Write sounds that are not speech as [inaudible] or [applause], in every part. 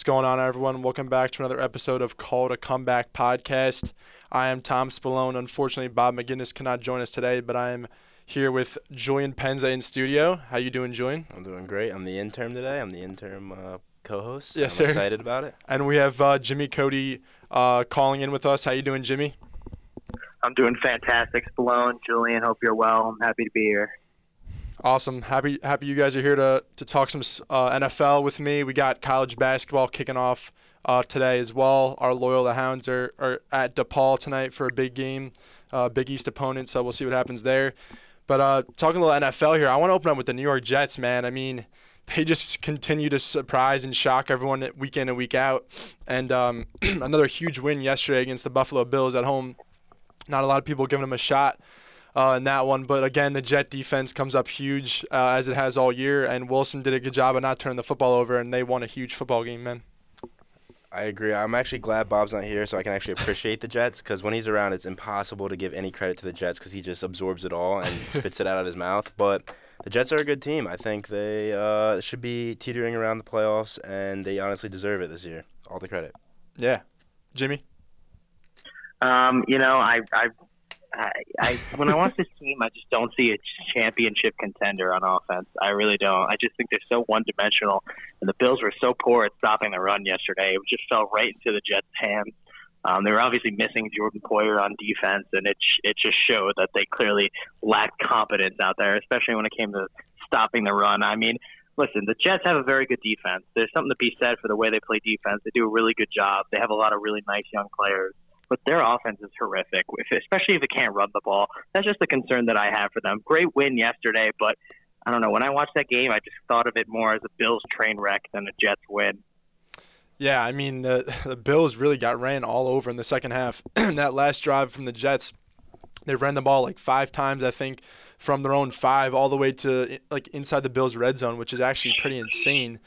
What's going on, everyone? Welcome back to another episode of Call to Comeback podcast. I am Tom Spallone. Unfortunately, Bob McGinnis cannot join us today, but I am here with Julian Penza in studio. How you doing, Julian? I'm doing great. I'm the intern today. I'm the intern uh, co-host. Yes, I'm sir. excited about it. And we have uh, Jimmy Cody uh, calling in with us. How you doing, Jimmy? I'm doing fantastic, Spallone, Julian. Hope you're well. I'm happy to be here. Awesome. Happy happy you guys are here to to talk some uh, NFL with me. We got college basketball kicking off uh, today as well. Our loyal Loyola Hounds are, are at DePaul tonight for a big game, uh, Big East opponent. So we'll see what happens there. But uh, talking a little NFL here, I want to open up with the New York Jets. Man, I mean, [laughs] they just continue to surprise and shock everyone week in and week out. And um, [clears throat] another huge win yesterday against the Buffalo Bills at home. Not a lot of people giving them a shot uh, in that one. But again, the Jet defense comes up huge uh, as it has all year, and Wilson did a good job of not turning the football over, and they won a huge football game, man. I agree. I'm actually glad Bob's not here so I can actually appreciate the Jets because when he's around, it's impossible to give any credit to the Jets because he just absorbs it all and [laughs] spits it out of his mouth. But the Jets are a good team. I think they uh, should be teetering around the playoffs, and they honestly deserve it this year. All the credit. Yeah, Jimmy. Um, you know, I, I, I, I, when I watch this team, I just don't see a championship contender on offense. I really don't. I just think they're so one-dimensional, and the Bills were so poor at stopping the run yesterday. It just fell right into the Jets' hands. Um, they were obviously missing Jordan Poyer on defense, and it it just showed that they clearly lacked competence out there, especially when it came to stopping the run. I mean, listen, the Jets have a very good defense. There's something to be said for the way they play defense. They do a really good job. They have a lot of really nice young players but their offense is horrific, especially if it can't run the ball. That's just the concern that I have for them. Great win yesterday, but I don't know. When I watched that game, I just thought of it more as a Bills train wreck than a Jets win. Yeah, I mean the the Bills really got ran all over in the second half. [clears throat] that last drive from the Jets, they ran the ball like five times, I think, from their own five all the way to like inside the Bills' red zone, which is actually pretty insane.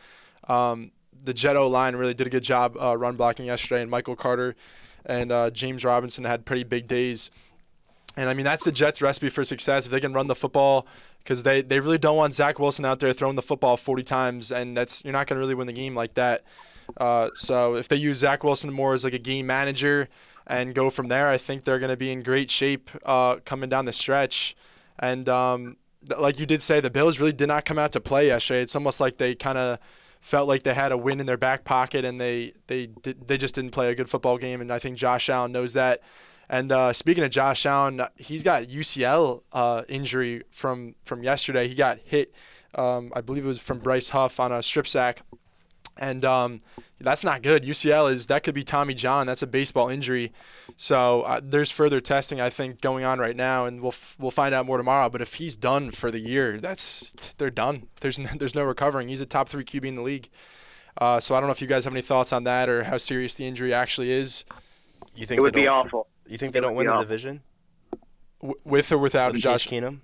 Um, the Jet O line really did a good job uh, run blocking yesterday, and Michael Carter and uh, James Robinson had pretty big days. And I mean, that's the Jets' recipe for success. If they can run the football, because they, they really don't want Zach Wilson out there throwing the football 40 times, and that's you're not going to really win the game like that. Uh, so if they use Zach Wilson more as like a game manager and go from there, I think they're going to be in great shape uh, coming down the stretch. And um, like you did say, the Bills really did not come out to play yesterday. It's almost like they kind of felt like they had a win in their back pocket and they they did, they just didn't play a good football game and I think Josh Allen knows that. And uh, speaking of Josh Allen, he's got UCL uh, injury from from yesterday. He got hit, um, I believe it was from Bryce Huff on a strip sack, and um, that's not good. UCL is that could be Tommy John. That's a baseball injury. So uh, there's further testing I think going on right now, and we'll f- we'll find out more tomorrow. But if he's done for the year, that's they're done. There's no, [laughs] there's no recovering. He's a top three QB in the league. Uh, so I don't know if you guys have any thoughts on that or how serious the injury actually is. You think it would be awful. You think they It don't win be the awful. division? W- with or without With Josh, Case Keenum?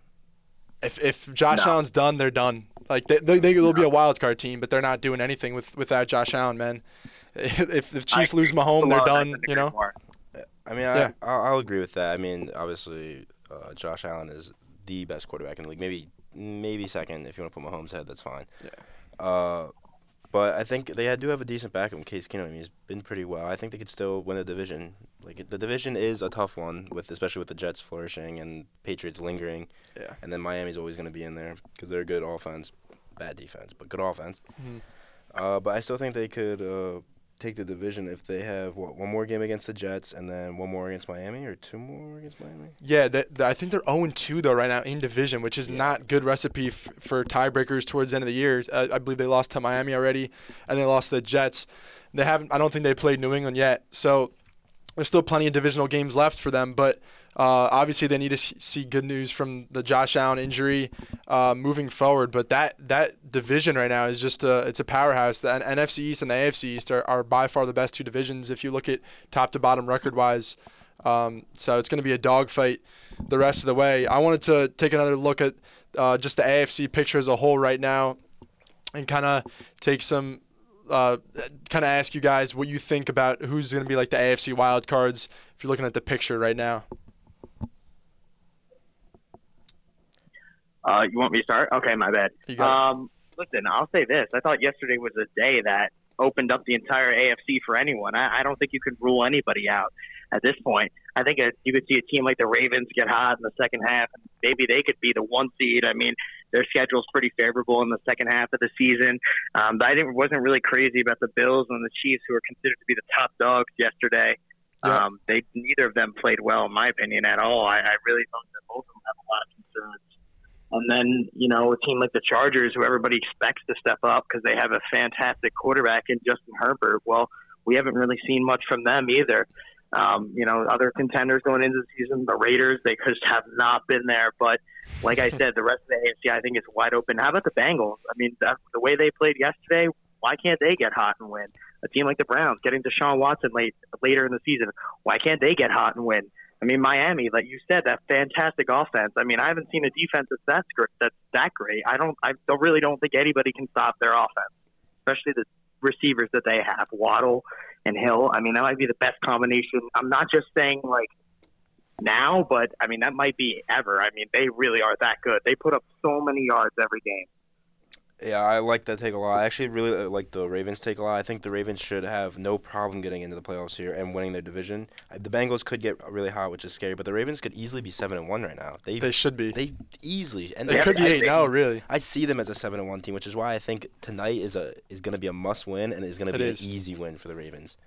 if if Josh No. Allen's done, they're done. Like they, they, they will be a wild card team, but they're not doing anything with without Josh Allen, man. [laughs] If if Chiefs I lose agree. Mahomes, they're done. You know. more. I mean, I, Yeah. I'll, I'll agree with that. I mean, obviously, uh, Josh Allen is the best quarterback in the league. Maybe, maybe second if you want to put Mahomes ahead. That's fine. Yeah. Uh, but I think they do have a decent backup in Case Keenum. I mean, he's been pretty well. I think they could still win the division. Like the division is a tough one with, especially with the Jets flourishing and Patriots lingering, Yeah. and then Miami's always going to be in there because they're a good offense, bad defense, but good offense. Mhm. Uh, but I still think they could uh, take the division if they have what one more game against the Jets and then one more against Miami or two more against Miami. Yeah, that, that- I think they're 0 2 though right now in division, which is Yeah. not good recipe f- for tiebreakers towards the end of the year. Uh, I believe they lost to Miami already, and they lost to the Jets. They haven't. I don't think they played New England yet, so there's still plenty of divisional games left for them. But uh, obviously, they need to see good news from the Josh Allen injury uh, moving forward. But that that division right now is just a it's a powerhouse. The NFC East and the AFC East are, are by far the best two divisions if you look at top to bottom record wise. Um, so it's going to be a dogfight the rest of the way. I wanted to take another look at uh, just the AFC picture as a whole right now, and kind of take some, uh, kind of ask you guys what you think about who's going to be like the AFC wild cards if you're looking at the picture right now. Uh, you want me to start? Okay, my bad. Um, listen, I'll say this. I thought yesterday was a day that opened up the entire AFC for anyone. I, I don't think you can rule anybody out at this point. I think it, you could see a team like the Ravens get hot in the second half, and maybe they could be the one seed. I mean, their schedule's pretty favorable in the second half of the season. Um, but I didn't, wasn't really crazy about the Bills and the Chiefs, who are considered to be the top dogs yesterday. Yeah. Um, they neither of them played well, in my opinion, at all. I, I really thought that both of them have a lot of concerns. And then, you know, a team like the Chargers, who everybody expects to step up because they have a fantastic quarterback in Justin Herbert. Well, we haven't really seen much from them either. Um, you know, other contenders going into the season, the Raiders, they just have not been there. But like I [laughs] said, the rest of the AFC, I think, is wide open. How about the Bengals? I mean, that, the way they played yesterday, why can't they get hot and win? A team like the Browns getting Deshaun Watson late later in the season, why can't they get hot and win? I mean, Miami, like you said, that fantastic offense. I mean, I haven't seen a defense that's that, gr- that's that great. I don't, I don't really don't think anybody can stop their offense, especially the receivers that they have, Waddle and Hill. I mean, that might be the best combination. I'm not just saying like now, but I mean that might be ever. I mean, they really are that good. They put up so many yards every game. Yeah, I like that take a lot. I actually really uh, like the Ravens take a lot. I think the Ravens should have no problem getting into the playoffs here and winning their division. Uh, The Bengals could get really hot, which is scary, but the Ravens could easily be seven and one right now. They They should be. they easily and They Yeah, could be I eight now, really. I see them as a seven and one team, which is why I think tonight is a is going to be a must win and is going to be is. an easy win for the Ravens.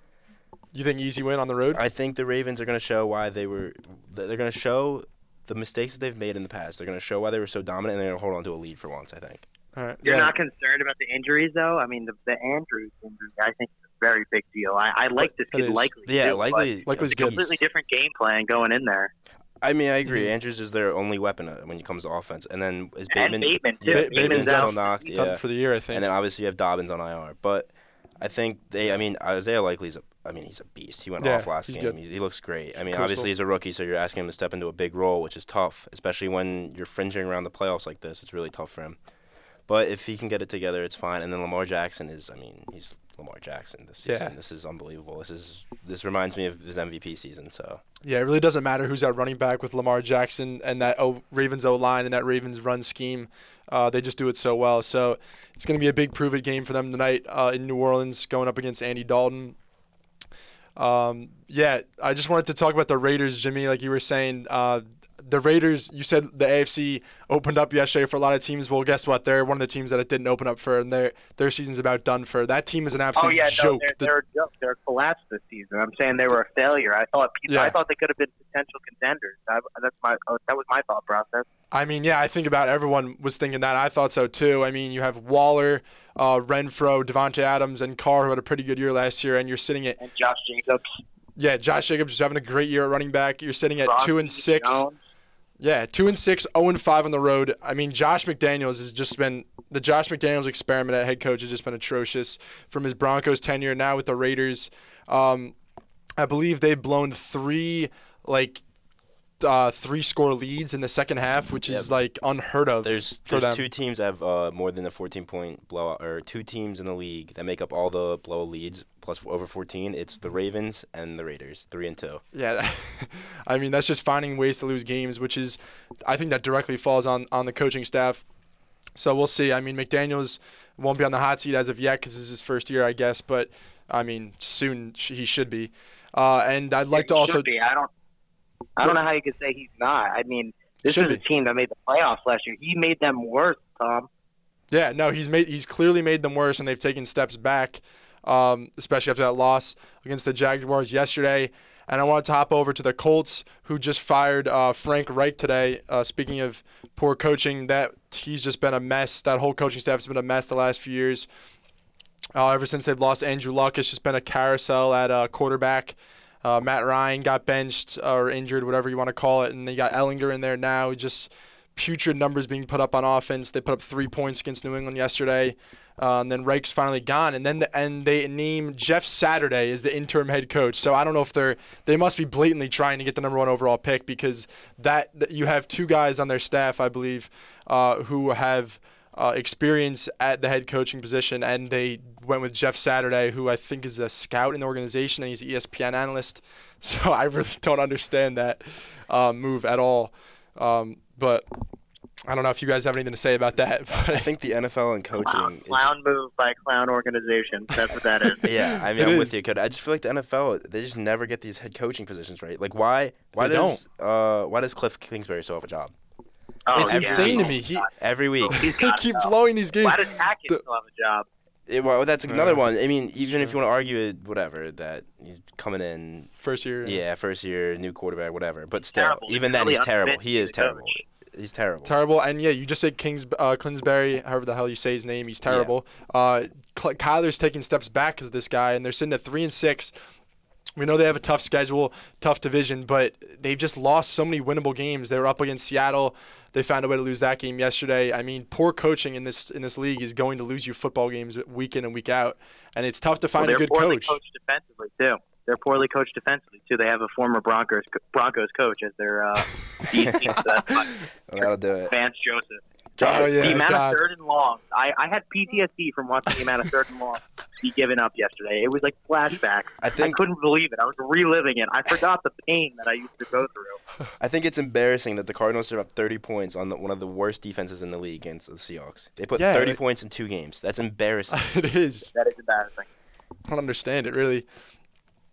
You think easy win on the road? I think the Ravens are going to show why they were. They're going to show the mistakes that they've made in the past. They're going to show why they were so dominant, and they're going to hold on to a lead for once. I think. All right. You're yeah. not concerned about the injuries, though. I mean, the, the Andrews injury, I think, is a very big deal. I, I like to It see is. likely. Yeah, too, likely. but Likely's It's a good. completely different game plan going in there. I mean, I agree. Mhm. Andrews is their only weapon uh, when it comes to offense, and then is And Bateman. Bateman too. yeah, Bateman's Bateman's out. knocked. Yeah, for the year, I think. and then obviously you have Dobbins on IR, but I think they. I mean, Isaiah Likely's a. I mean, he's a beast. He went Yeah, off last he's game. He, he looks great. I mean, Coastal. obviously he's a rookie, so you're asking him to step into a big role, which is tough, especially when you're fringing around the playoffs like this. It's really tough for him. But if he can get it together, it's fine. And then Lamar Jackson is. I mean, he's Lamar Jackson this Yeah. season. This is unbelievable. This is. This reminds me of his MVP season. So. Yeah, it really doesn't matter who's at running back with Lamar Jackson and that o- Ravens O line and that Ravens run scheme. Uh, they just do it so well. So it's going to be a big prove it game for them tonight uh, in New Orleans, going up against Andy Dalton. Um, yeah, I just wanted to talk about the Raiders, Jimmy. Like you were saying, uh, the Raiders. You said the AFC opened up yesterday for a lot of teams. Well, guess what? They're one of the teams that it didn't open up for, and their their season's about done for. That team is an absolute Oh absolute yeah, no, joke. they're, The- they're a joke. They're collapsed this season. I'm saying they were a failure. I thought people, Yeah. I thought they could have been potential contenders. I, that's my oh, that was my thought process. I mean, yeah, I think about everyone was thinking that. I thought so too. I mean, you have Waller, uh, Renfrow, Davante Adams, and Carr who had a pretty good year last year, and you're sitting at And Josh Jacobs, yeah, Josh Jacobs is having a great year at running back. You're sitting at two and six. Jones. Yeah, two and six, zero and five on the road. I mean, Josh McDaniels has just been the Josh McDaniels experiment at head coach has just been atrocious from his Broncos tenure. Now with the Raiders, um, I believe they've blown three like uh, three score leads in the second half, which is like unheard of There's there's them. two teams that have uh, more than a 14 point blowout, or two teams in the league that make up all the blow leads plus over 14. It's the Ravens and the Raiders, three and two. Yeah, [laughs] I mean that's just finding ways to lose games, which is, I think that directly falls on on the coaching staff. So we'll see. I mean McDaniel's won't be on the hot seat as of yet because this is his first year, I guess. But I mean soon he should be. Uh, and I'd like to He also should be. I don't. I don't know how you could say he's not. I mean, this Should is a team that made the playoffs last year. He made them worse, Tom. Yeah, no, he's made he's clearly made them worse, and they've taken steps back, um, especially after that loss against the Jaguars yesterday. And I wanted to hop over to the Colts, who just fired uh, Frank Reich today. Uh, speaking of poor coaching, that he's just been a mess. That whole coaching staff has been a mess the last few years. Uh, ever since they've lost Andrew Luck, it's just been a carousel at uh, quarterback. Uh, Matt Ryan got benched or injured, whatever you want to call it, and they got Ehlinger in there now. Just putrid numbers being put up on offense. They put up three points against New England yesterday, uh, and then Reich's finally gone. And then the, and they name Jeff Saturday as the interim head coach. So I don't know if they're they must be blatantly trying to get the number one overall pick because that, that you have two guys on their staff, I believe, uh, who have. Uh, experience at the head coaching position, and they went with Jeff Saturday, who I think is a scout in the organization, and he's an ESPN analyst. [laughs] So I really don't understand that uh, move at all. Um, but I don't know if you guys have anything to say about that. [laughs] But. I think the NFL and coaching. Clown, it's- clown move by clown organizations. That's what that is. [laughs] Yeah, I mean, It I'm is. with you, Cody. I just feel like the NFL, they just never get these head coaching positions right. Like, why? Why They does uh, why does Cliff Kingsbury still have a job Oh, it's yeah. insane to me. He every week? He's [laughs] he got keep blowing these games. Why does Hackett The- still have a job? It- well, that's another Uh, one. I mean, even if you want to argue it, whatever, that he's coming in, First year. yeah, first year, new quarterback, whatever. But still, Terrible. even then, Really he's terrible. He is terrible. coach. He's terrible. Terrible, and yeah, you just said Kings, uh, Clinsbury, however the hell you say his name, he's terrible. Uh, Cl- Kyler's taking steps back because of this guy, and they're sitting at three and six. We know they have a tough schedule, tough division, but they've just lost so many winnable games. They were up against Seattle. They found a way to lose that game yesterday. I mean, poor coaching in this in this league is going to lose you football games week in and week out, and it's tough to find they're a good poorly coach. coached defensively too. They're poorly coached defensively too. They have a former Broncos Broncos coach as their uh, DC. so that's [laughs] why Well, that'll do it. Vance Joseph. Oh, yeah, the amount God. of third and long. I, I had PTSD from watching the amount of third and long be given up yesterday. It was like flashbacks. I think, I couldn't believe it. I was reliving it. I forgot the pain that I used to go through. I think it's embarrassing that the Cardinals are up 30 points on the, one of the worst defenses in the league against the Seahawks. They put Yeah, 30 like- points in two games. That's [laughs] embarrassing. it is. That is embarrassing. I don't understand it really.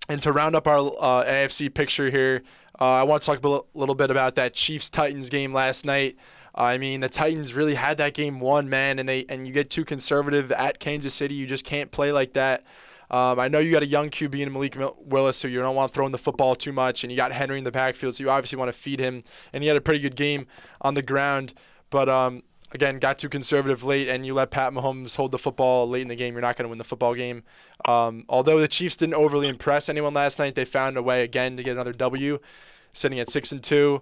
And to round up our uh, AFC picture here, uh, I want to talk a little bit about that Chiefs Titans game last night. I mean, the Titans really had that game won, man, and they and you get too conservative at Kansas City. You just can't play like that. Um, I know you got a young QB in Malik Willis, so you don't want throwing the football too much, and you got Henry in the backfield, so you obviously want to feed him. And he had a pretty good game on the ground, but um, again, got too conservative late, and you let Pat Mahomes hold the football late in the game. You're not going to win the football game. Um, although the Chiefs didn't overly impress anyone last night, they found a way again to get another W, sitting at six and two.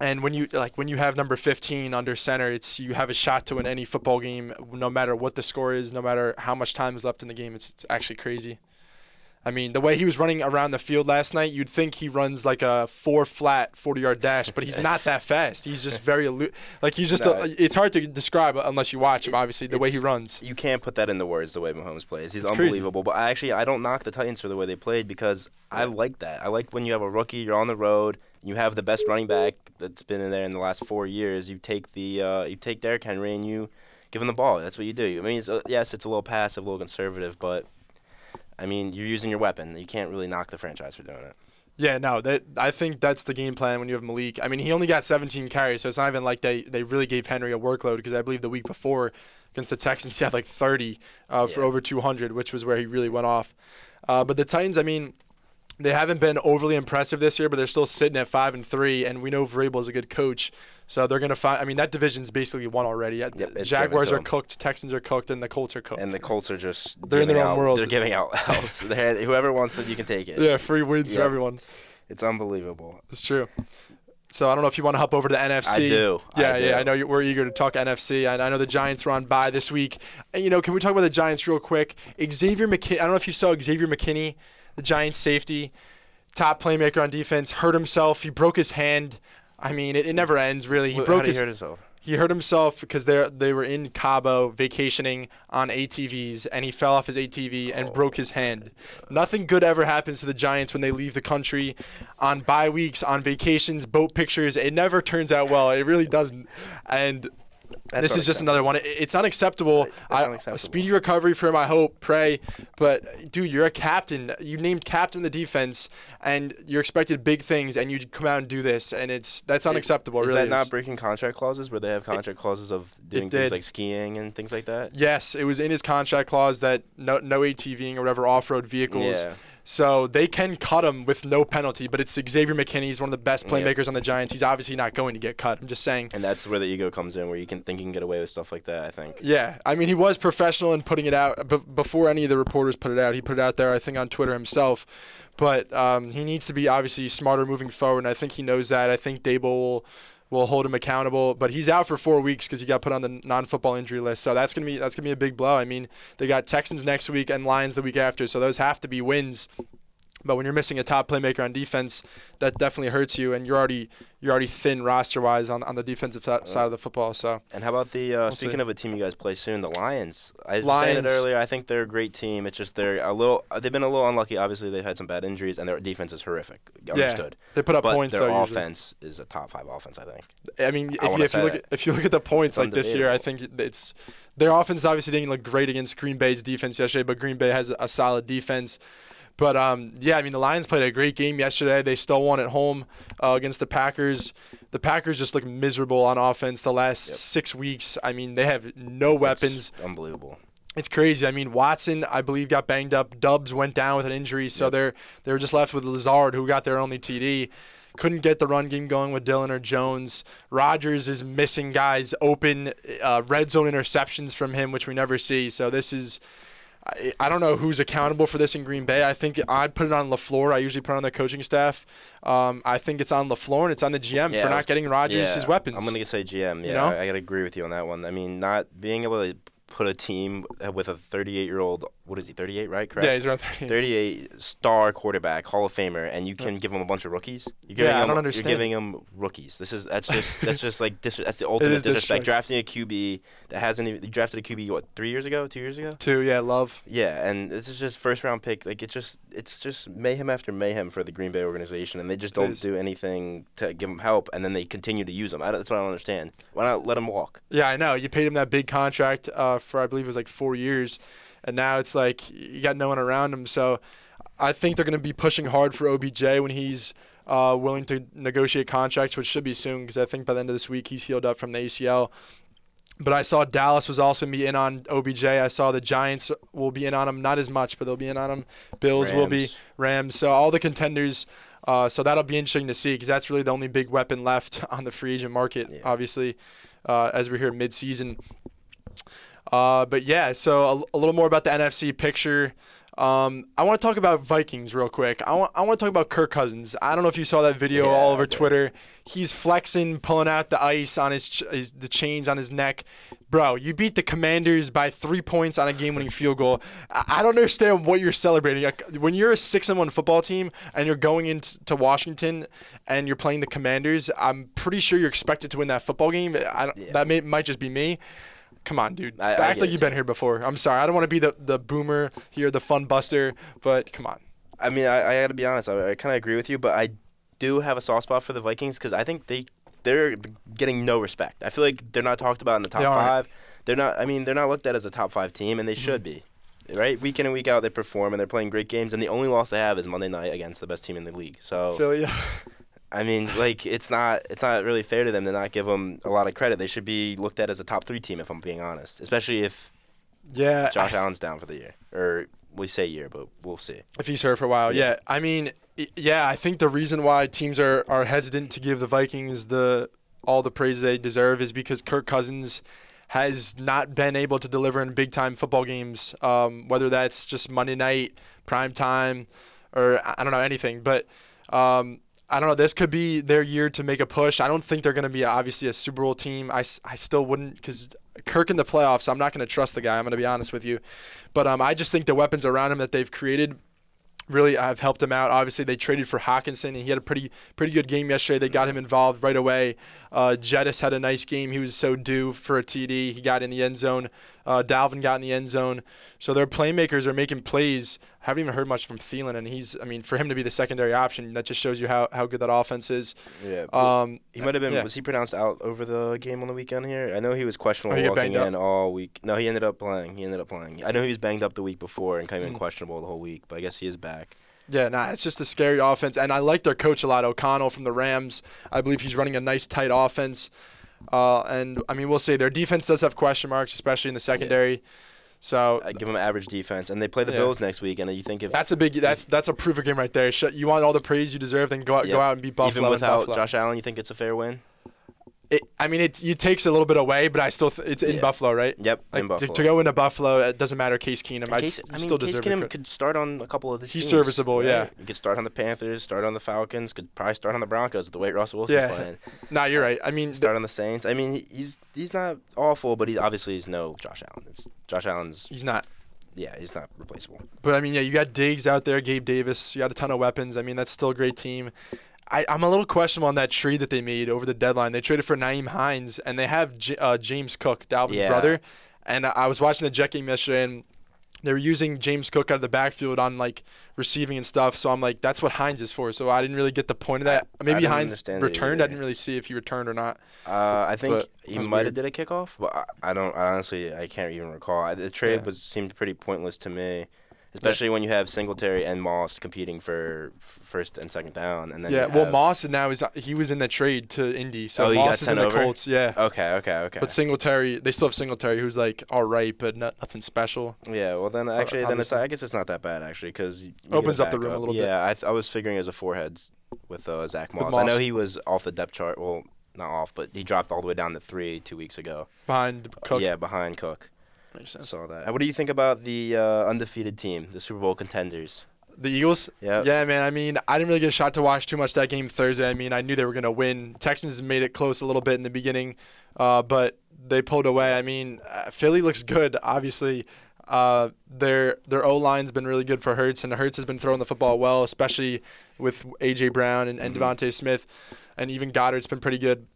And when you like when you have number 15 under center, it's you have a shot to win any football game, no matter what the score is, no matter how much time is left in the game. It's it's actually crazy. I mean, the way he was running around the field last night, you'd think he runs like a four flat 40 yard dash, but he's [laughs] not that fast. He's just very elu- like he's just. No. A, it's hard to describe unless you watch him. Obviously, the way he runs. You can't put that into words the way Mahomes plays. He's It's crazy. unbelievable. But I actually I don't knock the Titans for the way they played because I like that. I like when you have a rookie, you're on the road, you have the best running back that's been in there in the last four years. You take the uh, you take Derrick Henry and you give him the ball. That's what you do. I mean, it's, uh, yes, it's a little passive, a little conservative, but I mean, you're using your weapon. You can't really knock the franchise for doing it. Yeah, no, that I think that's the game plan when you have Malik. I mean, he only got 17 carries, so it's not even like they, they really gave Henry a workload because I believe the week before against the Texans he had like 30 uh, for over 200, which was where he really went off. Uh, but the Titans, I mean, they haven't been overly impressive this year, but they're still sitting at five and three, and we know Vrabel is a good coach, so they're gonna find. I mean, that division's basically won already. Yep, Jaguars are them. cooked, Texans are cooked, and the Colts are cooked. And the Colts are just They're in their giving own out- world. They're giving out [laughs] L's. They're- Whoever wants it, you can take it. yeah, free wins for everyone. It's unbelievable. It's true. So I don't know if you want to hop over to the NFC. I do. Yeah, I yeah. I know you we're eager to talk NFC. And I know the Giants were on bye this week. And you know, can we talk about the Giants real quick? Xavier McKinney. I don't know if you saw Xavier McKinney, the Giants safety, top playmaker on defense, hurt himself. He broke his hand. I mean, it, it never ends really. He broke his. he hurt himself? He hurt himself because they they were in Cabo vacationing on ATVs, and he fell off his ATV and Oh. broke his hand. Nothing good ever happens to the Giants when they leave the country on bye weeks, on vacations, boat pictures. It never turns out well. It really doesn't. And this is just another one. It- It's unacceptable. I, unacceptable. Speedy recovery for him, I hope. Pray, but dude, you're a captain. You named captain the defense, and you're expected big things, and you come out and do this, and it's that's unacceptable. Is it really that is. not breaking contract clauses where they have contract clauses of doing did. things like skiing and things like that? Yes, it was in his contract clause that no no ATVing or whatever off-road vehicles. Yeah. So they can cut him with no penalty, but it's Xavier McKinney. He's one of the best playmakers on the Giants. He's obviously not going to get cut. I'm just saying. And that's where the ego comes in, where you can think you can get away with stuff like that. I think. Yeah, I mean he was professional in putting it out, but before any of the reporters put it out, he put it out there. I think on Twitter himself. But um, he needs to be obviously smarter moving forward, and I think he knows that. I think Daboll will will hold him accountable. But he's out for four weeks because he got put on the non-football injury list. So that's gonna be that's gonna be a big blow. I mean, they got Texans next week and Lions the week after, so those have to be wins. But when you're missing a top playmaker on defense, that definitely hurts you, and you're already you're already thin roster wise on on the defensive si- side of the football. So And how about the uh, We'll speaking see. of a team you guys play soon, the Lions? I saying it Lions. earlier. I think they're a great team. It's just they're a little. They've been a little unlucky. Obviously, they've had some bad injuries, and their defense is horrific. Understood. they put up but points. their though, usually. offense is a top five offense. I think. I mean, if, I you, if you look at, if you look at the points It's like this year, I think it's their offense obviously didn't look great against Green Bay's defense yesterday, but Green Bay has a solid defense. But um, yeah, I mean the Lions played a great game yesterday. They still won at home uh, against the Packers. The Packers just look miserable on offense the last Yep. six weeks. I mean they have no weapons. unbelievable. It's crazy. I mean Watson, I believe, got banged up. Doubs went down with an injury, so Yep. they're they were just left with Lazard, who got their only TD couldn't get the run game going with Dillon or Jones. Rodgers is missing guys open, uh, red zone interceptions from him, which we never see. So this is, I, I don't know who's accountable for this in Green Bay. I think I'd put it on Lafleur. I usually put it on the coaching staff. Um, I think it's on Lafleur and it's on the GM Yeah, for not getting Rodgers yeah, his weapons. I'm gonna say GM. Yeah, know? I, I gotta agree with you on that one. I mean, not being able to put a team with a 38 year old. What is he? 38, right? Correct. yeah, he's around 30. 38 star quarterback, Hall of Famer, and you can give him a bunch of rookies. You're giving Yeah, I him, don't understand. You're giving him rookies. This is that's just [laughs] that's just like dis- that's the ultimate is disrespect. disrespect. Drafting a QB that hasn't even you drafted a QB what three years ago, two years ago. Two, yeah, love. Yeah, and this is just first round pick. Like it's just it's just mayhem after mayhem for the Green Bay organization, and they just don't do anything to give him help, and then they continue to use him. I, that's what I don't understand. Why not let him walk? Yeah, I know. You paid him that big contract uh, for I believe it was like four years, and now it's like you got no one around him. So I think they're going to be pushing hard for OBJ when he's uh, willing to negotiate contracts, which should be soon because I think by the end of this week he's healed up from the ACL. But I saw Dallas was also be in on OBJ. I saw the Giants will be in on him, not as much, but they'll be in on him. Bills will be Rams. Rams. So all the contenders. Uh, so that'll be interesting to see because that's really the only big weapon left [laughs] on the free agent market, Yeah. obviously, uh, as we're here mid-season. Uh, but yeah, so a, a little more about the NFC picture. Um, I want to talk about Vikings real quick. I want I want to talk about Kirk Cousins. I don't know if you saw that video Yeah, all over. Twitter. He's flexing, pulling out the ice on his, ch- his the chains on his neck. Bro, you beat the Commanders by three points on a game-winning field goal. I, I don't understand what you're celebrating. Like, when you're a six and one football team and you're going into Washington and you're playing the Commanders, I'm pretty sure you're expected to win that football game. I don't, Yeah. That may, might just be me. Come on, dude. I- I Act like you've been here before. I'm sorry. I don't want to be the, the boomer here, the fun buster, but come on. I mean, I, I got to be honest. I, I kind of agree with you, but I do have a soft spot for the Vikings because I think they they're getting no respect. I feel like they're not talked about in the top They five. They're not. I mean, they're not looked at as a top five team, and they mm-hmm. should be. Right, week in and week out, they perform and they're playing great games. And the only loss they have is Monday night against the best team in the league. So Phil, yeah. I mean, like it's not it's not really fair to them to not give them a lot of credit. They should be looked at as a top three team, if I'm being honest. Especially if Yeah. Josh Allen's down for the year, or we say year, but we'll see. If he's hurt for a while, yeah. Yeah. I mean, yeah. I think the reason why teams are, are hesitant to give the Vikings the all the praise they deserve is because Kirk Cousins has not been able to deliver in big time football games. Um, whether that's just Monday night, prime time, or I I don't know anything, but. Um, I don't know. This could be their year to make a push. I don't think they're going to be obviously a Super Bowl team. I, I still wouldn't because Kirk in the playoffs. I'm not going to trust the guy. I'm going to be honest with you, but um, I just think the weapons around him that they've created really have helped him out. Obviously, they traded for Hockenson, and he had a pretty pretty good game yesterday. They got him involved right away. Uh, Jettas had a nice game. He was so due for a TD. He got in the end zone. Uh, Dalvin got in the end zone. So their playmakers are making plays. Haven't even heard much from Thielen, and he's I mean for him to be the secondary option, that just shows you how, how good that offense is. Yeah. Um, He might have been. yeah. Was he pronounced out over the game on the weekend here? I know he was questionable Oh, he walking in all week. No, he ended up playing. He ended up playing. I know he was banged up the week before and kind of been Mm. questionable the whole week, but I guess he is back. Yeah, nah, it's just a scary offense, and I like their coach a lot, O'Connell from the Rams. I believe he's running a nice, tight offense. Uh, and I mean, we'll see. Their defense does have question marks, especially in the secondary. So I give him average defense, and they play the Yeah. Bills next week. And you think if that's a big. That's that's a proof of game right there. You want all the praise you deserve, then go out, go out and beat Buffalo. even without Buffalo. Josh Allen, you think it's a fair win? It, I mean, it it takes a little bit away, but I still th- it's in Yeah. Buffalo, right? Yep, Like, in to, Buffalo. to go into Buffalo, it doesn't matter. Case Keenum, I'd Case, s- I mean, still Case deserve Keenum could start on a couple of the He's teams, serviceable, yeah. right? You could start on the Panthers, start on the Falcons, could probably start on the Broncos the way Russell Wilson's Yeah. playing. Nah, you're right. I mean, Start on the Saints. I mean, he's he's not awful, but he obviously is no Josh Allen. It's Josh Allen's he's not. yeah, he's not replaceable. But I mean, yeah, you got Diggs out there, Gabe Davis. You got a ton of weapons. I mean, that's still a great team. I, I'm a little questionable on that trade that they made over the deadline. They traded for Nyheim Hines, and they have J- uh, James Cook, Dalvin's Yeah. brother. And I was watching the Jet game yesterday, and they were using James Cook out of the backfield on like receiving and stuff. So I'm like, that's what Hines is for. So I didn't really get the point of that. Maybe Hines returned. I didn't really see if he returned or not. Uh, I think But he might weird. have did a kickoff, but I, I don't. I honestly, I can't even recall. The trade Yeah. was seemed pretty pointless to me, especially when you have Singletary and Moss competing for f- first and second down, and then yeah. Well, Moss is now is he was in the trade to Indy, so Oh, Moss is in sent the over? Colts. Yeah. Okay, okay, okay. But Singletary, they still have Singletary, who's like all right, but not, nothing special. yeah, well then actually, then it's. I guess it's not that bad actually because Opens up the room a little bit. Yeah, I, th- I was figuring as a forehead with uh, Zach With Moss. I know he was off the depth chart. Well, not off, but he dropped all the way down to three two weeks ago. Behind Cook. Yeah, behind Cook. Makes I sense. saw that. What do you think about the uh, undefeated team, the Super Bowl contenders? The Eagles. Yeah. Yeah, man. I mean, I didn't really get a shot to watch too much that game Thursday. I mean, I knew they were gonna win. Texans made it close a little bit in the beginning, uh, but they pulled away. I mean, uh, Philly looks good. Obviously, uh, their their O line's been really good for Hurts, and Hurts has been throwing the football well, especially with AJ Brown and, and Mhm. DeVonta Smith, and even Goedert's been pretty good.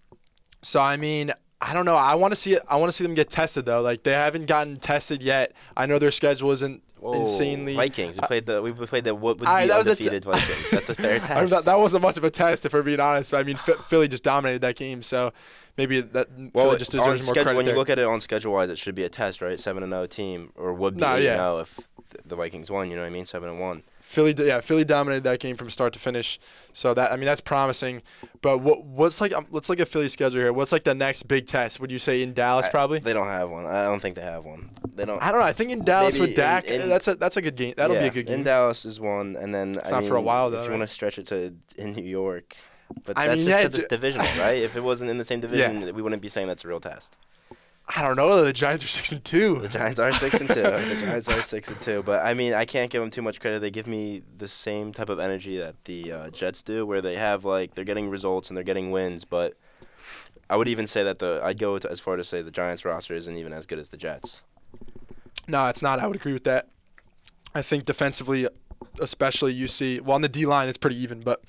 So I mean, I don't know. I want to see it. I want to see them get tested though. Like they haven't gotten tested yet. I know their schedule isn't Whoa, insanely. Vikings. We uh, played the we played the what would I- be that was a t- undefeated Vikings. That's a fair [laughs] test. that, that wasn't much of a test, if we're being honest. But I mean, Philly just dominated that game, so maybe that well, Philly just deserves more schedule, credit when you look at it on schedule wise, it should be a test, right? Seven and zero team, or would be No, yeah. if the Vikings won. You know what I mean? Seven and one. Philly, yeah, Philly dominated that game from start to finish. So that I mean, that's promising. But what what's like? Um, let's look at Philly's schedule here. What's like the next big test? Would you say in Dallas? I- Probably. They don't have one. I don't think they have one. They don't. I don't know. I think in Dallas with Dak, in- in- that's a that's a good game. That'll be a good game. In Dallas is one, and then It's I not for a mean, while, If you right? want to stretch it to in New York, but I that's mean, just yeah, because it's divisional, right? If it wasn't in the same [laughs] division, we wouldn't be saying that's a real test. I don't know. The Giants are six and two. The Giants are six and two. The Giants are six and two. But I mean, I can't give them too much credit. They give me the same type of energy that the uh, Jets do, where they have like they're getting results and they're getting wins. But I would even say that the I'd go to, as far to say the Giants roster isn't even as good as the Jets. No, it's not. I would agree with that. I think defensively, especially, you see, well, on the D line, it's pretty even, but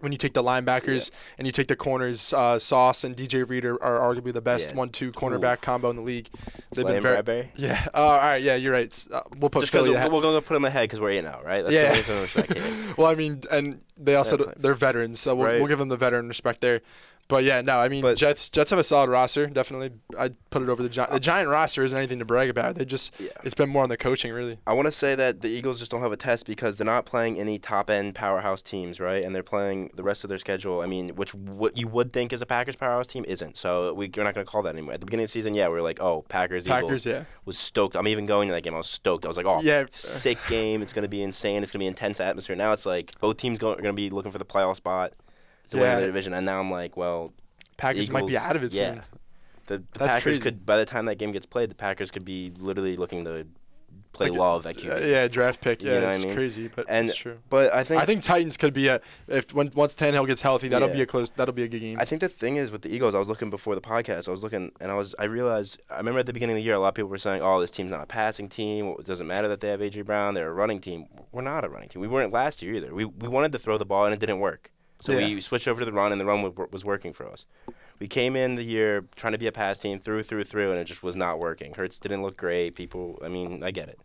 when you take the linebackers and you take the corners, uh, Sauce and DJ Reed are, are arguably the best Yeah. one-two cornerback combo in the league. They've Slay been very, Bradberry. yeah. Uh, [laughs] all right, yeah, you're right. Uh, we'll put Just Philly we're, ahead. we're going to put them ahead because we're eight now, right? That's Yeah. the reason we're like, hey, Well, I mean, and they also they're veterans, so we'll, Right. we'll give them the veteran respect there. But yeah, no, I mean, But- Jets Jets have a solid roster. Definitely, I'd put it over the Giant. The Giant roster isn't anything to brag about. They just Yeah. it's been more on the coaching, really. I want to say that the Eagles just don't have a test because they're not playing any top end powerhouse teams, right? And they're playing the rest of their schedule. I mean, which what you would think is a Packers powerhouse team isn't. So we, we're not going to call that anymore. At the beginning of the season, yeah, we were like, oh, Packers, Packers, Eagles. yeah. Was stoked. I'm even going to that game. I was stoked. I was like, oh, Yeah. sick game. It's going to be insane. It's going to be intense atmosphere. Now it's like both teams go, are going to be looking for the playoff spot to win Yeah. the division. And now I'm like, well, Packers might be out of it yeah. soon. the, the Packers crazy. could by the time that game gets played, the Packers could be literally looking to play Like, love at Uh, QB. yeah, draft pick. You Yeah, know what I mean? crazy, but And- it's true. But I think I think Titans could be a if when once Tannehill gets healthy, that'll be a close. That'll be a good game. I think the thing is with the Eagles, I was looking before the podcast. I was looking and I was I realized I remember at the beginning of the year, a lot of people were saying, "Oh, this team's not a passing team. It doesn't matter that they have AJ Brown. They're a running team." We're not a running team. We weren't last year either. We we wanted to throw the ball and it didn't work. So Yeah. we switched over to the run and the run wa- was working for us. We came in the year trying to be a pass team, through through through, and it just was not working. Hurts didn't look great. People, I mean, I get it.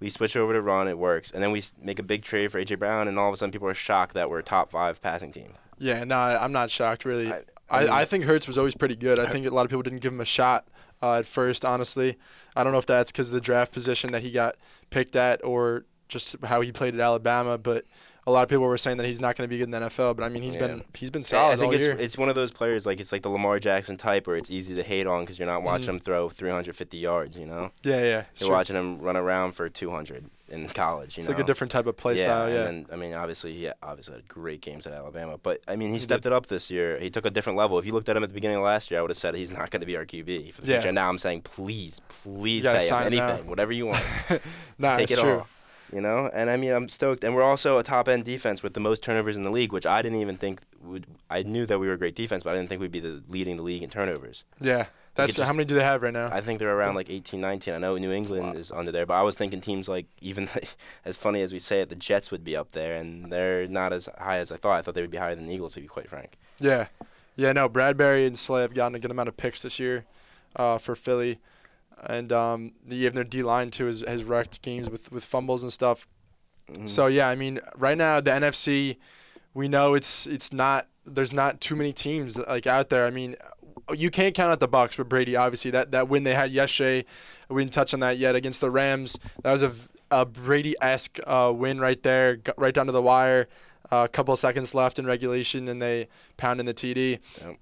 We switch over to run, it works, and then we make a big trade for AJ Brown, and all of a sudden people are shocked that we're a top five passing team. yeah, no, I- I'm not shocked really. I- I, I mean- I think Hurts was always pretty good. I think a lot of people didn't give him a shot uh, at first. Honestly, I don't know if that's because of the draft position that he got picked at, or just how he played at Alabama. But a lot of people were saying that he's not going to be good in the NFL. But I mean, he's Yeah. been he's been solid I think it's year. it's one of those players like it's like the Lamar Jackson type where it's easy to hate on because you're not watching Mhm. him throw 350 yards. You know, yeah, yeah. You're true. watching him run around for 200 in college. You It's know, like a different type of play yeah, style. Yeah. And then, I mean, obviously, he obviously had great games at Alabama, but I mean, he, He stepped it up this year. He took a different level. If you looked at him at the beginning of last year, I would have said he's not going to be our QB for the Yeah. future. And now I'm saying, please, please pay him him now. anything, whatever you want. [laughs] nah, Take it's it true. all. You know, and I mean, I'm stoked, and we're also a top end defense with the most turnovers in the league, which I didn't even think would. I knew that we were a great defense, but I didn't think we'd be the leading the league in turnovers. Yeah, That's just- how many do they have right now? I think they're around like 18, 19. I know New England is under there, but I was thinking teams like even [laughs] as funny as we say it, the Jets would be up there, and they're not as high as I thought. I thought they would be higher than the Eagles, to be quite frank. Yeah, yeah. No, Bradberry and Slay have gotten a good amount of picks this year, uh, for Philly, and um, the, even their D line too has, has wrecked games with with fumbles and stuff. Mhm. So yeah, I mean, right now the NFC, we know it's it's not there's not too many teams like out there. I mean, you can't count out the Bucs with Brady. Obviously, that that win they had yesterday, we didn't touch on that yet against the Rams. That was a, a Brady-esque uh, win right there, right down to the wire. Uh, a couple of seconds left in regulation, and they pound in the TD. Yep.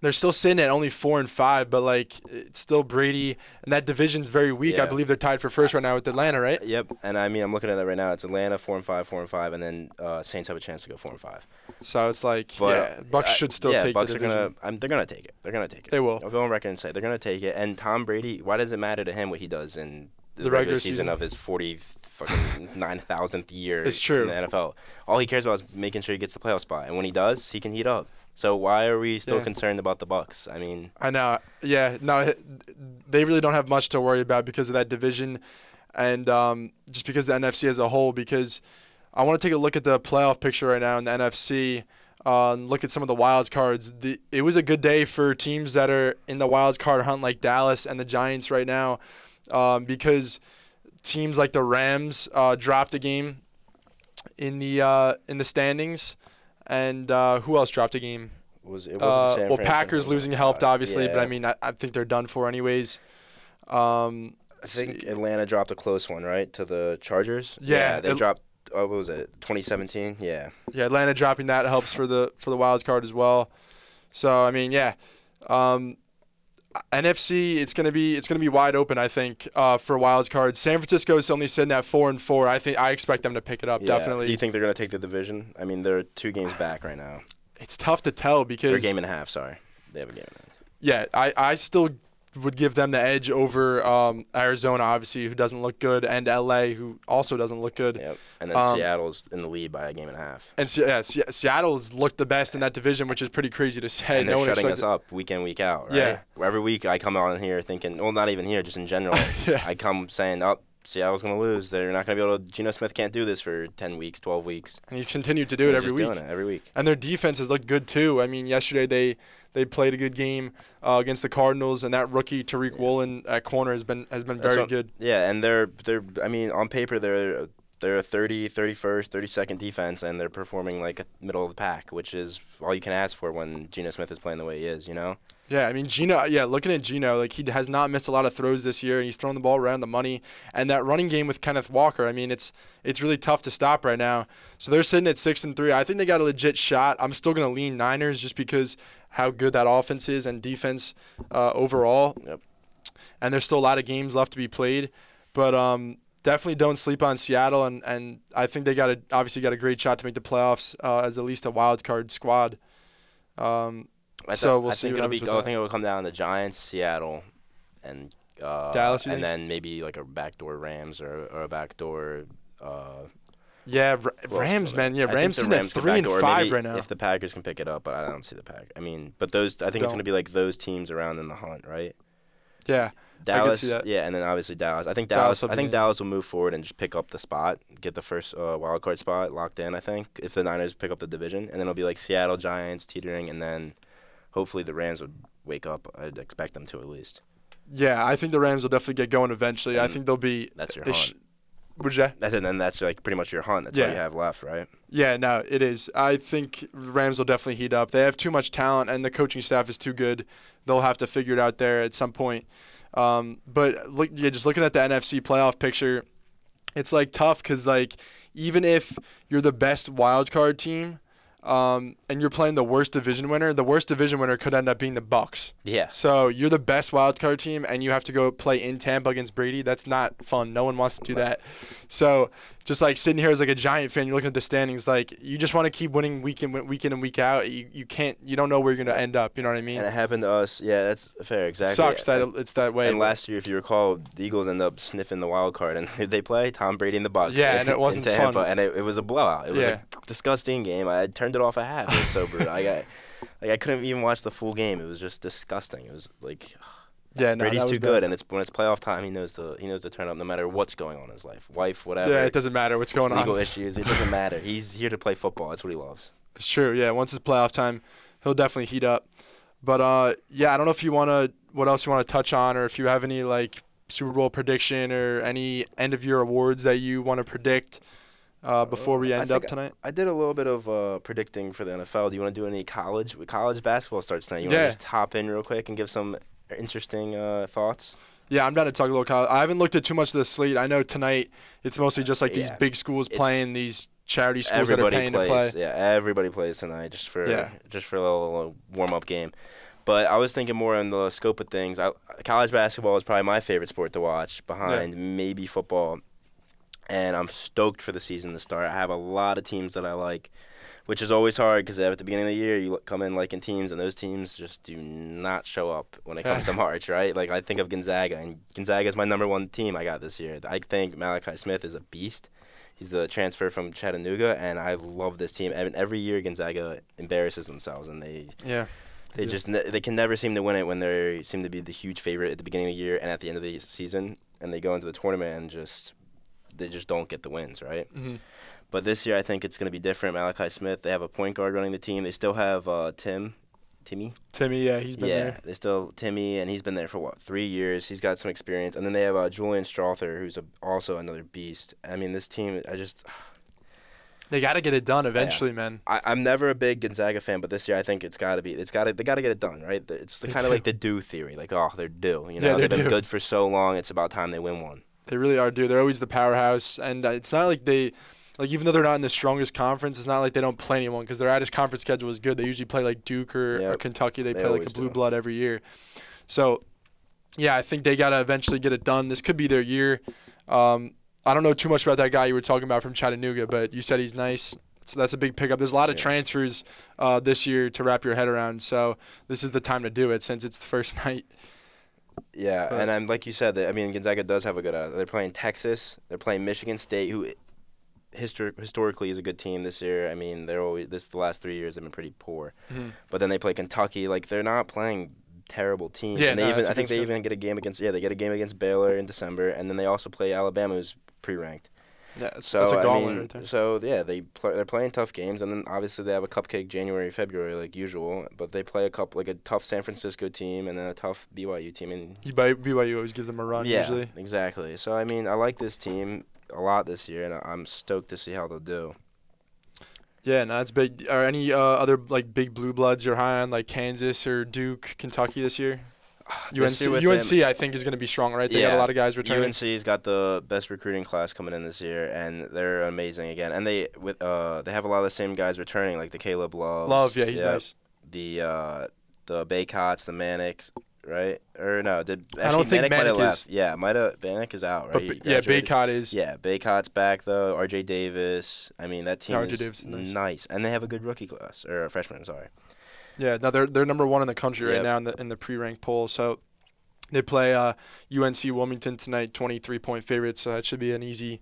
They're still sitting at only four and five, but like it's still Brady, and that division's very weak. I believe they're tied for first right now with Atlanta, right? Yep, and I mean I'm looking at it right now. It's Atlanta four and five, four and five, and then uh, Saints have a chance to go four and five. So it's like, But yeah, Bucs I- should still yeah, take Bucs the are gonna. I'm, they're gonna take it. They're gonna take it. They will. I'll go on record and say they're gonna take it. And Tom Brady, why does it matter to him what he does in the, The regular, regular season, season. of his forty fucking [laughs] nine thousandth year It's true. in the NFL? All he cares about is making sure he gets the playoff spot, and when he does, he can heat up. So why are we still Yeah. concerned about the Bucs? I mean, I know. Yeah, no, they really don't have much to worry about because of that division, and um, just because the NFC as a whole. Because I want to take a look at the playoff picture right now in the NFC. Uh, look at some of the wild cards. The, it was a good day for teams that are in the wild card hunt, like Dallas and the Giants right now, um, because teams like the Rams uh, dropped a game in the uh, in the standings, and uh, who else dropped a game? was it wasn't Uh, San well, Packers losing helped uh, obviously, but I mean, I, I think they're done for anyways. Um, I think Atlanta dropped a close one, right, to the Chargers. Yeah, they it- dropped. Oh, what was it? 2017. Yeah. yeah, Atlanta dropping that helps for the for the wild card as well. So I mean, yeah, um, NFC it's gonna be it's gonna be wide open. I think uh, for wild cards. San Francisco is only sitting at four and four. I think I expect them to pick it up Yeah. definitely. Do you think they're gonna take the division? I mean, they're two games [sighs] back right now. it's tough to tell because game and a half. Sorry, they have a game and a half. yeah, I, I still would give them the edge over um, Arizona, obviously, who doesn't look good, and LA, who also doesn't look good. Yep. And then Um, Seattle's in the lead by a game and a half. And Se- yeah, Se- Seattle's looked the best in that division, which is pretty crazy to say. and they're no shutting us up week in, week out, right? Yeah. Every week I come on here thinking, well, not even here, just in general. [laughs] Yeah. I come saying, oh, Seattle's going to lose. They're not going to be able to. Geno Smith can't do this for 10 weeks, 12 weeks. And he's continued to do it every week. doing it every week. And their defense has looked good too. I mean, yesterday they they played a good game uh, against the Cardinals, and that rookie Tariq Woolen at corner has been has been very good. Yeah, and they're they're. I mean, on paper they're they're a 30, 31st, 32nd defense, and they're performing like a middle of the pack, which is all you can ask for when Geno Smith is playing the way he is. You know. Yeah, I mean Geno. Yeah, looking at Geno, like he has not missed a lot of throws this year, and he's throwing the ball around the money. And that running game with Kenneth Walker, I mean, it's it's really tough to stop right now. So they're sitting at six and three. I think they got a legit shot. I'm still gonna lean Niners just because how good that offense is and defense uh, overall. Yep. And there's still a lot of games left to be played, but um, definitely don't sleep on Seattle. And, and I think they got a obviously got a great shot to make the playoffs uh, as at least a wild card squad. Um, I so we'll I see think what it'll be. I that. think it will come down to Giants, Seattle, and uh, Dallas, and think? then maybe like a backdoor Rams or, or a backdoor. Uh, Yeah, else Rams, man. Yeah, I Rams the sitting at three and five maybe right now. If the Packers can pick it up, but I don't see the pack. I mean, but those. I think it's Don't. going to be like those teams around in the hunt, right? yeah, Dallas, see that. yeah, and then obviously Dallas. I think Dallas Dallas. will I think in. Dallas will move forward and just pick up the spot, get the first uh, wild card spot locked in. I think if the Niners pick up the division, and then it'll be like Seattle Giants teetering, and then hopefully the Rams would wake up. I'd expect them to at least. yeah. I think the Rams will definitely get going eventually. I think they'll be. That's your hunt. would you? And then that's like pretty much your hunt. That's all you have left, right? Yeah, no, it is. I think Rams will definitely heat up. They have too much talent, and the coaching staff is too good. They'll have to figure it out there at some point. Um, but look, yeah, just looking at the NFC playoff picture, it's like tough because like even if you're the best wild card team, um, and you're playing the worst division winner, the worst division winner could end up being the Bucs. Yeah. So you're the best wild card team, and you have to go play in Tampa against Brady. That's not fun. No one wants to do that. So just like sitting here as like a Giant fan, you're looking at the standings. Like you just want to keep winning week in week in and week out. You you can't. You don't know where you're gonna end up. You know what I mean? And it happened to us. Yeah, that's fair. Exactly. Sucks that And, it's that way. and last year, if you recall, the Eagles ended up sniffing the wild card, and [laughs] they play Tom Brady in the Bucs. Yeah, and it [laughs] wasn't Tampa, fun. and it, it was a blowout. It was Yeah. a disgusting game. I turned it off at half. It was so brutal. I got, [laughs] like I couldn't even watch the full game. It was just disgusting. It was like Yeah, no, Brady's that was too bad. good, and it's when it's playoff time, he knows to he knows to turn up no matter what's going on in his life, wife, whatever, Yeah, it doesn't matter what's going legal on. Legal issues. It doesn't matter. He's here to play football. That's what he loves. It's true. Yeah, once it's playoff time, he'll definitely heat up. But uh, yeah, I don't know if you want to, what else you want to touch on, or if you have any like Super Bowl prediction or any end of year awards that you want to predict uh, before we Uh, end up tonight. I did a little bit of uh, predicting for the NFL. Do you want to do any college? College basketball starts tonight. You Yeah. want to just hop in real quick and give some interesting uh, thoughts? Yeah, I'm down to talk a little college. I haven't looked at too much of the slate. I know tonight it's mostly just like these Yeah. big schools It's- playing these charity schools that are paying plays. to play. Yeah, everybody plays tonight just for Yeah. just for a little warm up game. But I was thinking more in the scope of things. I, college basketball is probably my favorite sport to watch, behind maybe football. And I'm stoked for the season to start. I have a lot of teams that I like, which is always hard because at the beginning of the year you come in liking teams, and those teams just do not show up when it comes to [laughs] March, right? Like I think of Gonzaga, and Gonzaga is my number one team I got this year. I think Malachi Smith is a beast. He's the transfer from Chattanooga, and I love this team. And every year Gonzaga embarrasses themselves, and they Yeah. they Yeah. just ne- they can never seem to win it when they seem to be the huge favorite at the beginning of the year and at the end of the season, and they go into the tournament and just they just don't get the wins, right? hmm But this year I think it's going to be different. Malachi Smith, they have a point guard running the team. They still have uh, Tim, Timmy. Timmy, yeah, he's been there. yeah, there. they still Timmy, and he's been there for what three years. He's got some experience, and then they have uh, Julian Strawther, who's a, also another beast. I mean, this team, I just [sighs] They got to get it done eventually, man. I, I'm never a big Gonzaga fan, but this year I think it's got to be. It's got to. They got to get it done, right? It's the kind of like the do theory. Like, oh, they're due. You Yeah, know, they're they've been due. good for so long. It's about time they win one. They really are, dude. They're always the powerhouse, and uh, it's not like they, like even though they're not in the strongest conference, it's not like they don't play anyone because their out conference schedule is good. They usually play like Duke or, or Kentucky. They, They play like a blue do. blood every year. So, yeah, I think they gotta eventually get it done. This could be their year. Um, I don't know too much about that guy you were talking about from Chattanooga, but you said he's nice. So that's a big pickup. There's a lot of Yeah. transfers uh, this year to wrap your head around. So this is the time to do it since it's the first [laughs] night. Yeah, But- and um, like you said, I mean Gonzaga does have a good. Uh, they're playing Texas. They're playing Michigan State, who histor- historically is a good team this year. I mean, they're always this the last three years have been pretty poor. Mm-hmm. But then they play Kentucky. Like they're not playing terrible teams. Yeah, and they no, even I think they even get a game against yeah they get a game against Baylor in December, and then they also play Alabama, who's pre-ranked. Yeah, So that's a I mean, right so yeah, they play, they're playing tough games, and then obviously they have a cupcake January, February like usual. But they play a couple like a tough San Francisco team, and then a tough BYU team, and BYU always gives them a run yeah, usually. exactly. So I mean, I like this team a lot this year, and I'm stoked to see how they'll do. Yeah, no, that's big. Are any uh, other like big blue bloods you're high on, like Kansas or Duke, Kentucky this year? [sighs] UNC, UNC, I think is going to be strong, right? They got a lot of guys returning. UNC's got the best recruiting class coming in this year, and they're amazing again. And they with uh they have a lot of the same guys returning, like the Caleb Love. Love, yeah, he's Yep. nice. The uh the Bacots, the Maneks, right? Or no, did actually I don't think Manek might have Manek left. Yeah, might have Manek is out, right? But yeah. Bacot is. Yeah, Bacot's back though. R.J. Davis. I mean, that team R.J. is Davis nice. nice. and they have a good rookie class or a freshman. Sorry. Yeah, no, they're they're number one in the country right now in the in the pre-ranked poll. So they play uh, UNC Wilmington tonight, 23 point favorites. So that should be an easy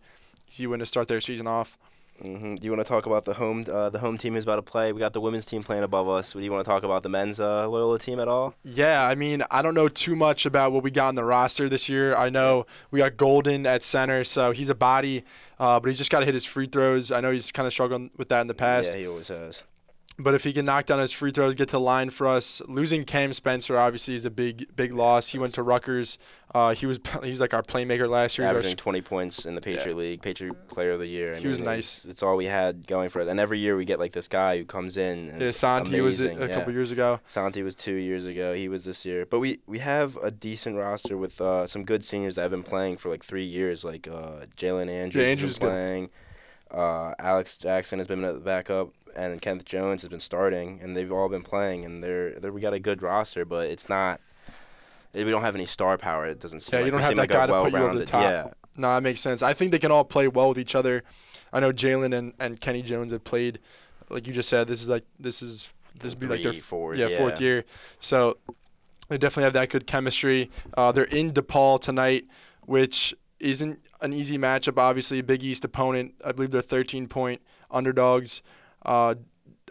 easy win to start their season off. Hmm Do you want to talk about the home uh, the home team is about to play? We got the women's team playing above us. Do you want to talk about the men's uh, Loyola team at all? Yeah, I mean, I don't know too much about what we got on the roster this year. I know we got Golden at center, so he's a body, uh, but he's just got to hit his free throws. I know he's kind of struggling with that in the past. Yeah, he always has. But if he can knock down his free throws, get to the line for us, losing Cam Spencer obviously is a big big loss. He went to Rutgers. Uh, he was [laughs] he was like our playmaker last year. Was Averaging 20 points in the Patriot League, Patriot Player of the Year. I He was nice. It's, all we had going for us. And every year we get like this guy who comes in. And Yeah, Santi was it amazing. a couple years ago. Santi was two years ago. He was this year. But we, we have a decent roster with uh, some good seniors that have been playing for like three years, like uh, Jalen Andrews Yeah, Andrews been playing. Uh, Alex Jackson has been at the backup, and Kenneth Jones has been starting, and they've all been playing. And they're, they're we got a good roster, but it's not. We don't have any star power. It doesn't seem Yeah, like you don't we have that like guy to put you over the top. Yeah, No, that makes sense. I think they can all play well with each other. I know Jalen and, and Kenny Jones have played, like you just said. This is like this is this would be like their fours, yeah, fourth year. So they definitely have that good chemistry. Uh, they're in DePaul tonight, which isn't an easy matchup. Obviously, a Big East opponent. I believe they're 13 point underdogs. Uh,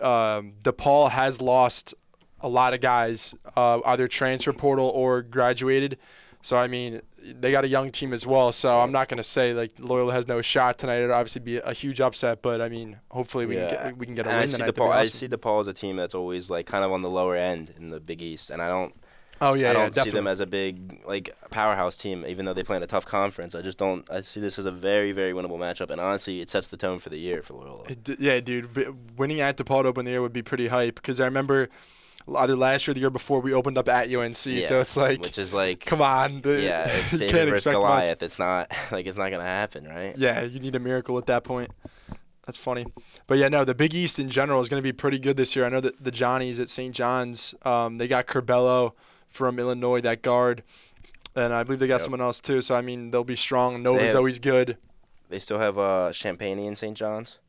um, DePaul has lost a lot of guys uh, either transfer portal or graduated. So I mean, they got a young team as well. So I'm not gonna say like Loyola has no shot tonight. It'll obviously be a huge upset, but I mean, hopefully we Yeah. can get we can get a And I win see tonight. DePaul. That'd I awesome. see DePaul as a team that's always like kind of on the lower end in the Big East, and I don't. Oh yeah, I don't see definitely. them as a big like powerhouse team, even though they play in a tough conference. I just don't. I see this as a very, very winnable matchup, and honestly, it sets the tone for the year for Loyola. D- yeah, dude. b- Winning at DePaul to open the year would be pretty hype because I remember either last year or the year before we opened up at UNC. Yeah, so it's like, which is like, come on. the- yeah, [laughs] it's David can't versus expect much. Goliath. It's not [laughs] like it's not gonna happen, right? Yeah, you need a miracle at that point. That's funny. But yeah, no, the Big East in general is going to be pretty good this year. I know that the Johnnies at St. John's, um, they got Curbelo from Illinois, that guard. And I believe they got Yep. someone else too. So, I mean, they'll be strong. Nova's have- always good. They still have uh, Champagnie in St. John's.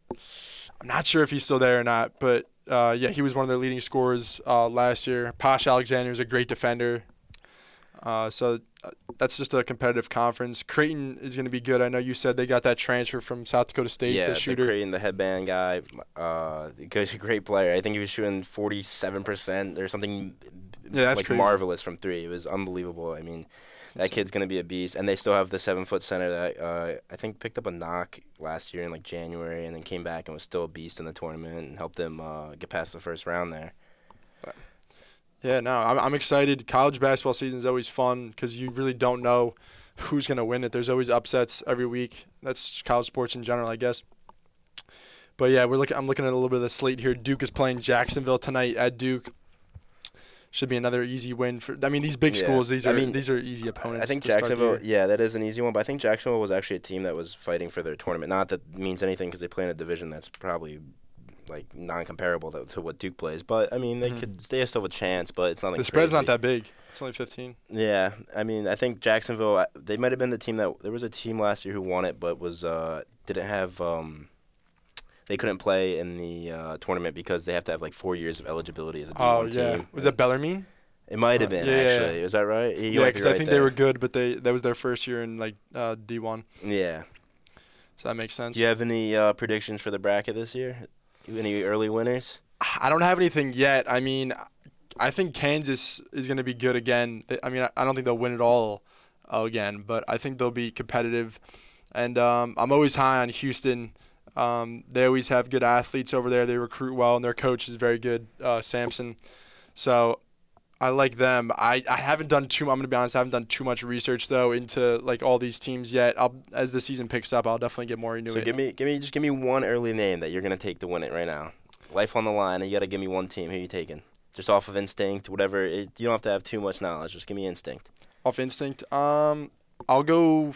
I'm not sure if he's still there or not, but uh, yeah, he was one of their leading scorers uh, last year. Posh Alexander is a great defender. Uh, so uh, that's just a competitive conference. Creighton is going to be good. I know you said they got that transfer from South Dakota State, yeah, the shooter. Creighton, the headband guy, uh, good, [laughs] great player. I think he was shooting forty-seven percent or something. Yeah, that's like crazy. marvelous from three. It was unbelievable. I mean, that kid's gonna be a beast, and they still have the seven-foot center that uh, I think picked up a knock last year in like January, and then came back and was still a beast in the tournament and helped them uh, get past the first round there. Yeah, no, I'm, I'm excited. College basketball season is always fun because you really don't know who's going to win it. There's always upsets every week. That's college sports in general, I guess. But yeah, we're looking. I'm looking at a little bit of the slate here. Duke is playing Jacksonville tonight at Duke. Should be another easy win for. I mean, these big Yeah, schools. These I are mean, these are easy opponents. I think Jacksonville, yeah, that is an easy one, but I think Jacksonville was actually a team that was fighting for their tournament. Not that means anything because they play in a division that's probably like non-comparable to, to what Duke plays. But I mean, they Mhm. could they still have a chance, but it's not like the spread's not that big. It's only 15. Yeah, I mean, I think Jacksonville. They might have been the team that there was a team last year who won it, but was uh, didn't have. Um, they couldn't play in the uh, tournament because they have to have like four years of eligibility as a D1 Oh yeah, team. was that Bellarmine? It might have Uh, been yeah, yeah, actually. Is that right? You yeah, because I right think they were good, but they that was their first year in like uh, D1, Yeah. so that makes sense. Do you have any uh, predictions for the bracket this year? Any early winners? I don't have anything yet. I mean, I think Kansas is going to be good again. I mean, I- I don't think they'll win it all uh, again, but I think they'll be competitive. And um, I'm always high on Houston. Um, they always have good athletes over there. They recruit well, and their coach is very good, uh, Sampson. So I like them. I, I haven't done too. I'm gonna be honest. I haven't done too much research though into like all these teams yet. I'll as the season picks up, I'll definitely get more into So it. give me, give me, just give me one early name that you're gonna take to win it right now. Life on the line, and you gotta give me one team. Who you taking? Just off of instinct, whatever. It, you don't have to have too much knowledge. Just give me instinct. Off instinct. Um, I'll go.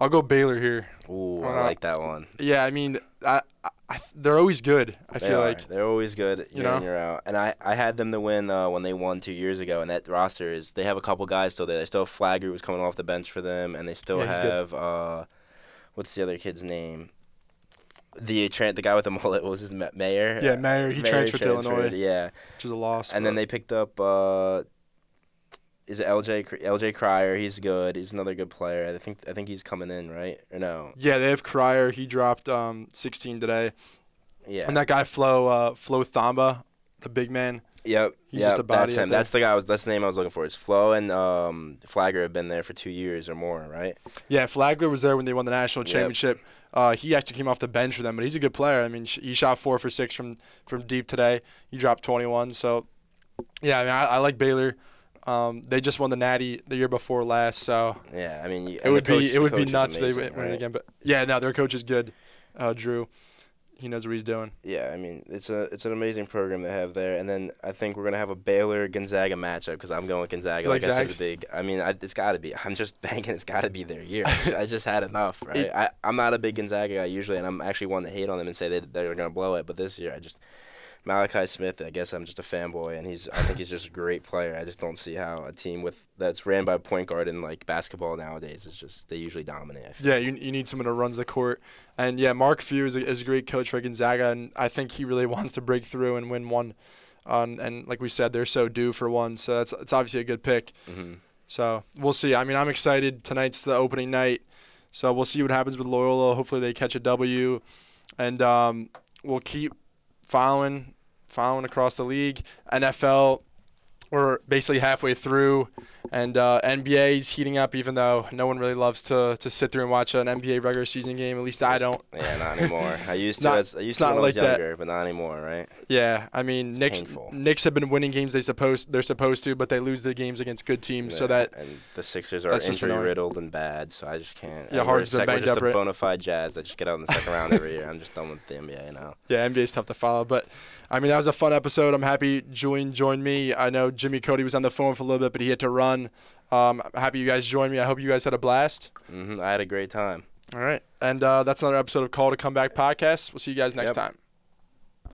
I'll go Baylor here. Ooh, Uh, I like that one. Yeah, I mean, I, I, I they're always good. I They feel are. like. they're always good You know? in year out. And I, I had them to win uh, when they won two years ago. And that roster is they have a couple guys still there. They still have Flagler was coming off the bench for them, and they still Yeah, have uh, what's the other kid's name? The tran the guy with the [laughs] mullet was his Ma- Mayer. Yeah, Mayer. He Mayer transferred, to Illinois, Yeah, which is a loss. and then they picked up. Uh, is it LJ LJ Cryer? He's good. He's another good player. I think I think he's coming in right or no? Yeah, they have Cryer. He dropped um 16 today, Yeah. and that guy Flo uh Flo Thamba, the big man. Yep. He's yep, just a body That's him. That's the guy. I was. That's the name I was looking for. It's Flo and um, Flagler have been there for two years or more, right? Yeah, Flagler was there when they won the national Yep. championship. Uh, he actually came off the bench for them, but he's a good player. I mean, sh- he shot four for six from from deep today. He dropped 21. So, yeah, I mean, I, I like Baylor. Um, they just won the Natty the year before last, so Yeah. I mean, you- it would coach- be it would be nuts if they win, win it again. But yeah, no, their coach is good, uh, Drew. He knows what he's doing. Yeah. I mean, it's a it's an amazing program they have there, and then I think we're gonna have a Baylor Gonzaga matchup because I'm going with Gonzaga. You like I said, big. I mean, I, it's got to be. I'm just [laughs] banking. It's got to be their year. [laughs] I just, I just had enough, right? It- I I'm not a big Gonzaga guy usually, and I'm actually one to hate on them and say that they're gonna blow it. But this year, I just. Malachi Smith, I guess I'm just a fanboy, and he's I think he's just a great player. I just don't see how a team with that's ran by a point guard in like basketball nowadays is just they usually dominate. Yeah, you, you need someone who runs the court. And yeah, Mark Few is a, is a great coach for Gonzaga, and I think he really [laughs] wants to break through and win one. Um, and like we said, they're so due for one, so that's it's obviously a good pick. hmm So we'll see. I mean, I'm excited. Tonight's the opening night, so we'll see what happens with Loyola. Hopefully, they catch a W, and um, we'll keep following following across the league. NFL, we're basically halfway through, and uh, NBA is heating up. Even though no one really loves to, to sit through and watch an NBA regular season game, at least I don't. Yeah, not anymore. I used to [laughs] Not- as I used it's to when I was like that. but not anymore, right? Yeah, I mean, Knicks painful. Knicks have been winning games they supposed they're supposed to, but they lose the games against good teams. So that and the Sixers are injury riddled and bad, so I just can't. Yeah, Harden's been sec- we're banged just up, a right? bona fide Jazz that just get out in the second round every year. I'm just done with the NBA now. [laughs] yeah, NBA is tough to follow. But I mean, that was a fun episode. I'm happy Julian joined me. I know Jimmy Cody was on the phone for a little bit, but he had to run. Um, I'm happy you guys joined me. I hope you guys had a blast. hmm I had a great time. All right, and uh, that's another episode of Call It A Comeback podcast. We'll see you guys next Yep. time.